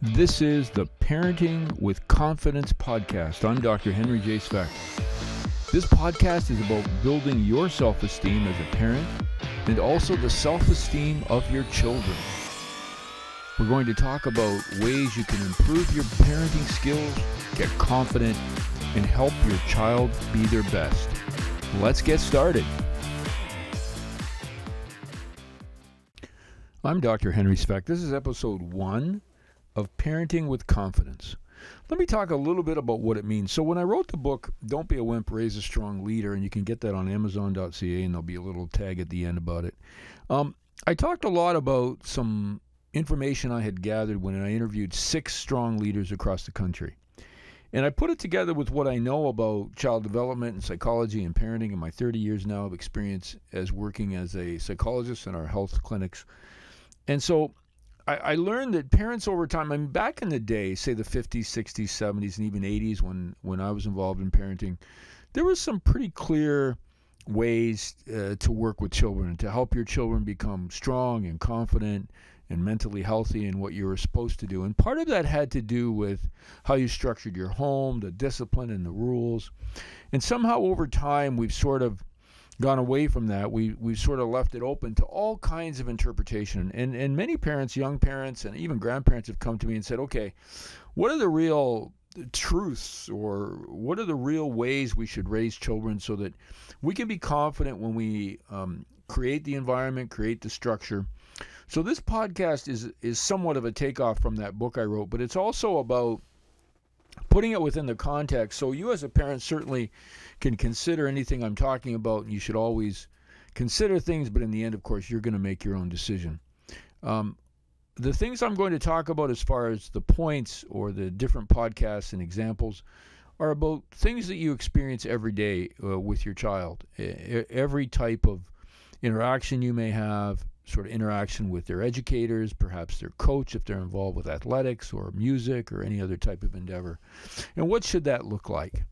This is the Parenting with Confidence podcast. I'm Dr. Henry J. Svec. This podcast is about building your self esteem as a parent and also the self esteem of your children. We're going to talk about ways you can improve your parenting skills, get confident, and help your child be their best. Let's get started. I'm Dr. Henry Svec. This is episode one of Parenting with Confidence. Let me talk a little bit about what it means. So, when I wrote the book, Don't Be a Wimp, Raise a Strong Leader, and you can get that on Amazon.ca, and there'll be a little tag at the end about it. Um, I talked a lot about some information I had gathered when I interviewed six strong leaders across the country. And I put it together with what I know about child development and psychology and parenting in my 30 years now of experience as working as a psychologist in our health clinics. And so I, I learned that parents over time, I mean, back in the day, say the 50s, 60s, 70s, and even 80s, when, when I was involved in parenting, there was some pretty clear ways uh, to work with children to help your children become strong and confident and mentally healthy in what you were supposed to do. And part of that had to do with how you structured your home, the discipline and the rules. And somehow over time, we've sort of gone away from that. We we've sort of left it open to all kinds of interpretation. And and many parents, young parents, and even grandparents have come to me and said, okay, what are the real truths or what are the real ways we should raise children so that we can be confident when we um, create the environment, create the structure. So this podcast is is somewhat of a takeoff from that book I wrote, but it's also about putting it within the context. So you as a parent certainly can consider anything I'm talking about, and you should always consider things, but in the end, of course, you're going to make your own decision. Um, the things I'm going to talk about as far as the points or the different podcasts and examples are about things that you experience every day uh, with your child. Every type of interaction you may have, sort of interaction with their educators, perhaps their coach if they're involved with athletics or music or any other type of endeavor. And what should that look like?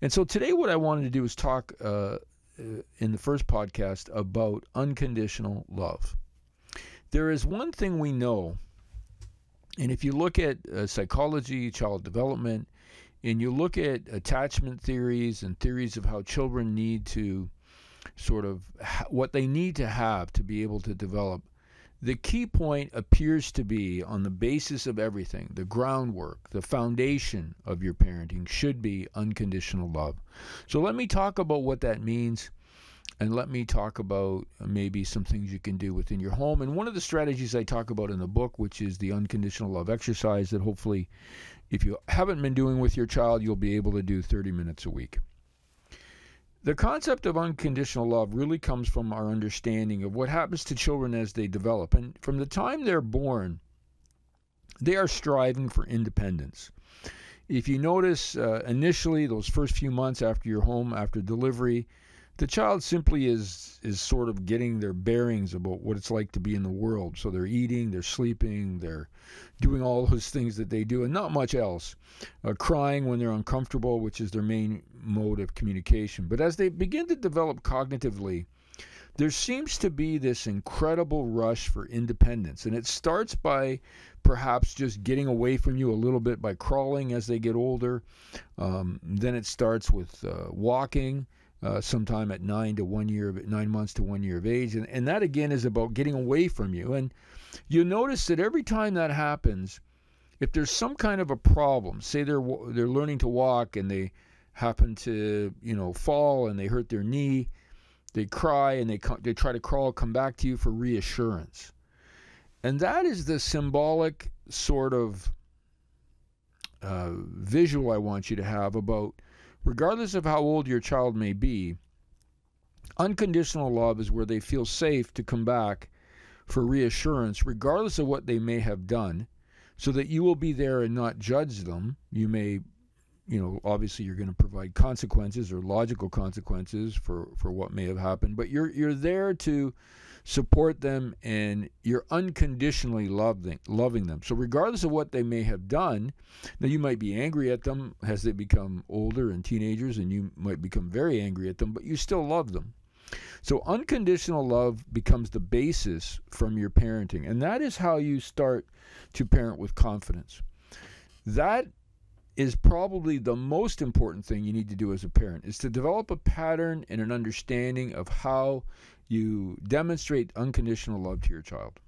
And so today, what I wanted to do is talk uh, uh, in the first podcast about unconditional love. There is one thing we know, and if you look at uh, psychology, child development, and you look at attachment theories and theories of how children need to sort of ha- what they need to have to be able to develop, the key point appears to be on the basis of everything, the groundwork, the foundation of your parenting should be unconditional love. So let me talk about what that means and let me talk about maybe some things you can do within your home. And one of the strategies I talk about in the book, which is the unconditional love exercise, that hopefully, if you haven't been doing with your child, you'll be able to do 30 minutes a week. The concept of unconditional love really comes from our understanding of what happens to children as they develop. And from the time they're born, they are striving for independence. If you notice uh, initially, those first few months after you're home, after delivery, the child simply is is sort of getting their bearings about what it's like to be in the world. So they're eating, they're sleeping, they're doing all those things that they do, and not much else. Uh, crying when they're uncomfortable, which is their main mode of communication. But as they begin to develop cognitively, there seems to be this incredible rush for independence. And it starts by perhaps just getting away from you a little bit by crawling as they get older. Um, then it starts with uh, walking uh, sometime at nine to one year, nine months to one year of age, and and that again is about getting away from you. And you notice that every time that happens, if there's some kind of a problem, say they're they're learning to walk and they happen to you know fall and they hurt their knee, they cry and they they try to crawl, come back to you for reassurance, and that is the symbolic sort of uh, visual I want you to have about regardless of how old your child may be, unconditional love is where they feel safe to come back for reassurance, regardless of what they may have done, so that you will be there and not judge them. You may, you know, obviously you're going to provide consequences or logical consequences for, for what may have happened, but you're you're there to support them, and you're unconditionally loving loving them. So regardless of what they may have done, now you might be angry at them as they become older and teenagers, and you might become very angry at them, but you still love them. So unconditional love becomes the basis from your parenting, and that is how you start to parent with confidence. That is probably the most important thing you need to do as a parent is to develop a pattern and an understanding of how you demonstrate unconditional love to your child.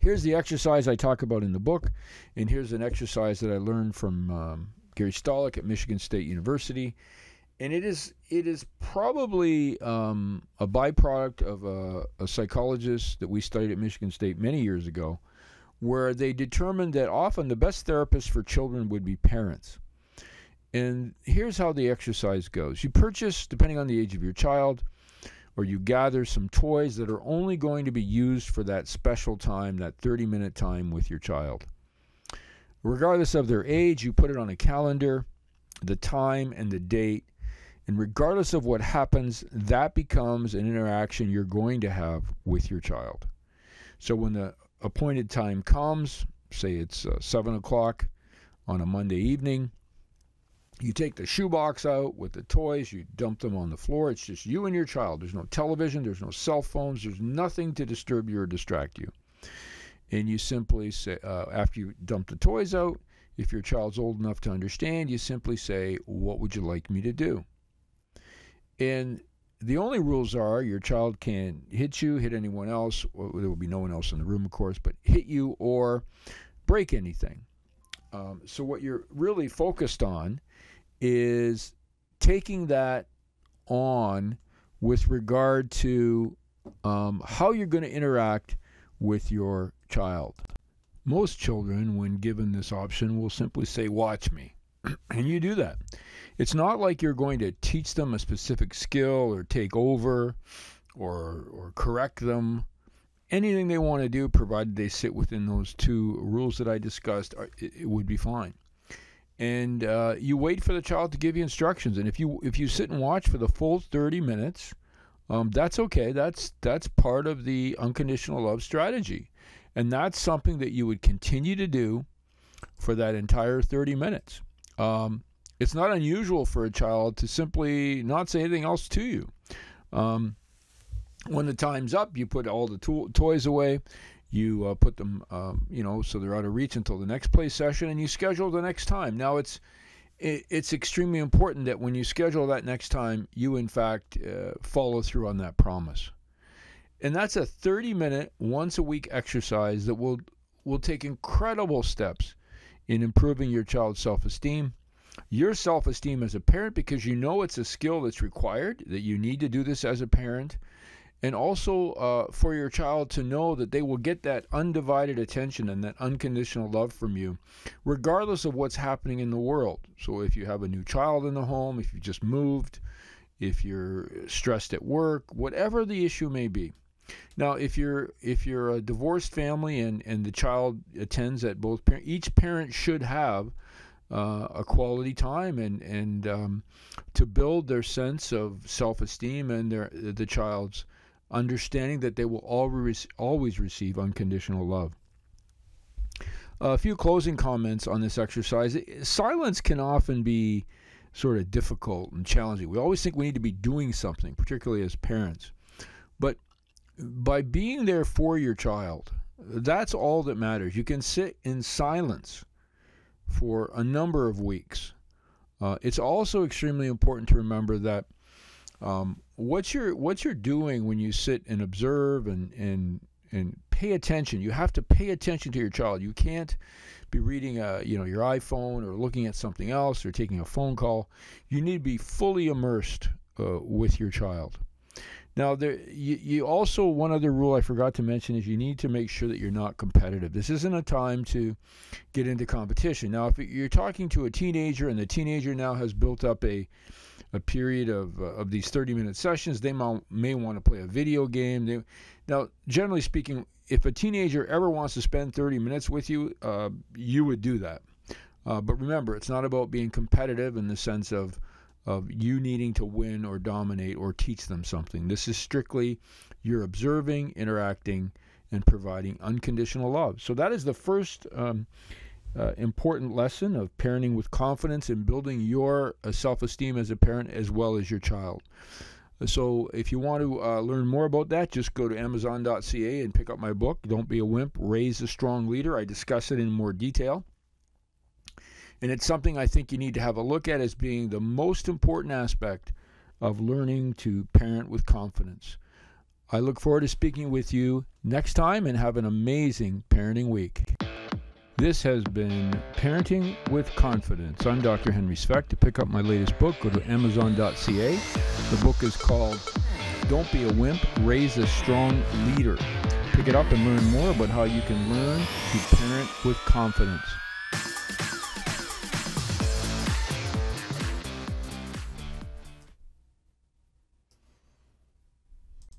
Here's the exercise I talk about in the book, and here's an exercise that I learned from um, Gary Stollak at Michigan State University and it is it is probably um, a byproduct of a, a, psychologist that we studied at Michigan State many years ago, where they determined that often the best therapists for children would be parents. And here's how the exercise goes: you purchase, depending on the age of your child, or you gather some toys that are only going to be used for that special time, that 30-minute time with your child. Regardless of their age, you put it on a calendar, the time and the date and regardless of what happens, that becomes an interaction you're going to have with your child. So when the appointed time comes, say it's uh, 7 o'clock on a Monday evening, you take the shoebox out with the toys, you dump them on the floor. It's just you and your child. There's no television, there's no cell phones, there's nothing to disturb you or distract you. And you simply say, uh, after you dump the toys out, if your child's old enough to understand, you simply say, What would you like me to do? And the only rules are your child can hit you, hit anyone else. Well, there will be no one else in the room, of course, but hit you or break anything. Um, so, what you're really focused on is taking that on with regard to um, how you're going to interact with your child. Most children, when given this option, will simply say, Watch me. and you do that. It's not like you're going to teach them a specific skill or take over or or correct them. Anything they want to do, provided they sit within those two rules that I discussed, it, it would be fine. And uh, you wait for the child to give you instructions. And if you if you sit and watch for the full 30 minutes, um, that's okay. That's that's part of the unconditional love strategy, and that's something that you would continue to do for that entire 30 minutes. Um, it's not unusual for a child to simply not say anything else to you. Um, when the time's up, you put all the to- toys away. You uh, put them, um, you know, so they're out of reach until the next play session, and you schedule the next time. Now, it's it, it's extremely important that when you schedule that next time, you in fact uh, follow through on that promise. And that's a 30 minute, once a week exercise that will will take incredible steps in improving your child's self esteem, your self esteem as a parent because you know it's a skill that's required, that you need to do this as a parent, and also uh, for your child to know that they will get that undivided attention and that unconditional love from you, regardless of what's happening in the world. So if you have a new child in the home, if you just moved, if you're stressed at work, whatever the issue may be. Now, if you're if you're a divorced family and, and the child attends at both parents, each parent should have uh, a quality time and and um, to build their sense of self-esteem and their the child's understanding that they will always always receive unconditional love. A few closing comments on this exercise. Silence can often be sort of difficult and challenging. We always think we need to be doing something, particularly as parents. But by being there for your child, that's all that matters. You can sit in silence for a number of weeks. Uh, it's also extremely important to remember that um, what you're what you're doing when you sit and observe and and and pay attention. You have to pay attention to your child. You can't be reading a, you know your iPhone or looking at something else or taking a phone call. You need to be fully immersed uh, with your child. Now, there, you, you also, one other rule I forgot to mention is you need to make sure that you're not competitive. This isn't a time to get into competition. Now, if you're talking to a teenager and the teenager now has built up a, a period of, uh, of these 30 minute sessions, they may, may want to play a video game. They, now, generally speaking, if a teenager ever wants to spend 30 minutes with you, uh, you would do that. Uh, but remember, it's not about being competitive in the sense of of you needing to win or dominate or teach them something. This is strictly you're observing, interacting, and providing unconditional love. So that is the first um, uh, important lesson of parenting with confidence and building your uh, self esteem as a parent as well as your child. So if you want to uh, learn more about that, just go to Amazon.ca and pick up my book, Don't Be a Wimp, Raise a Strong Leader. I discuss it in more detail. And it's something I think you need to have a look at as being the most important aspect of learning to parent with confidence. I look forward to speaking with you next time and have an amazing parenting week. This has been Parenting with Confidence. I'm Dr. Henry Svec. To pick up my latest book, go to Amazon.ca. The book is called Don't Be a Wimp, Raise a Strong Leader. Pick it up and learn more about how you can learn to parent with confidence.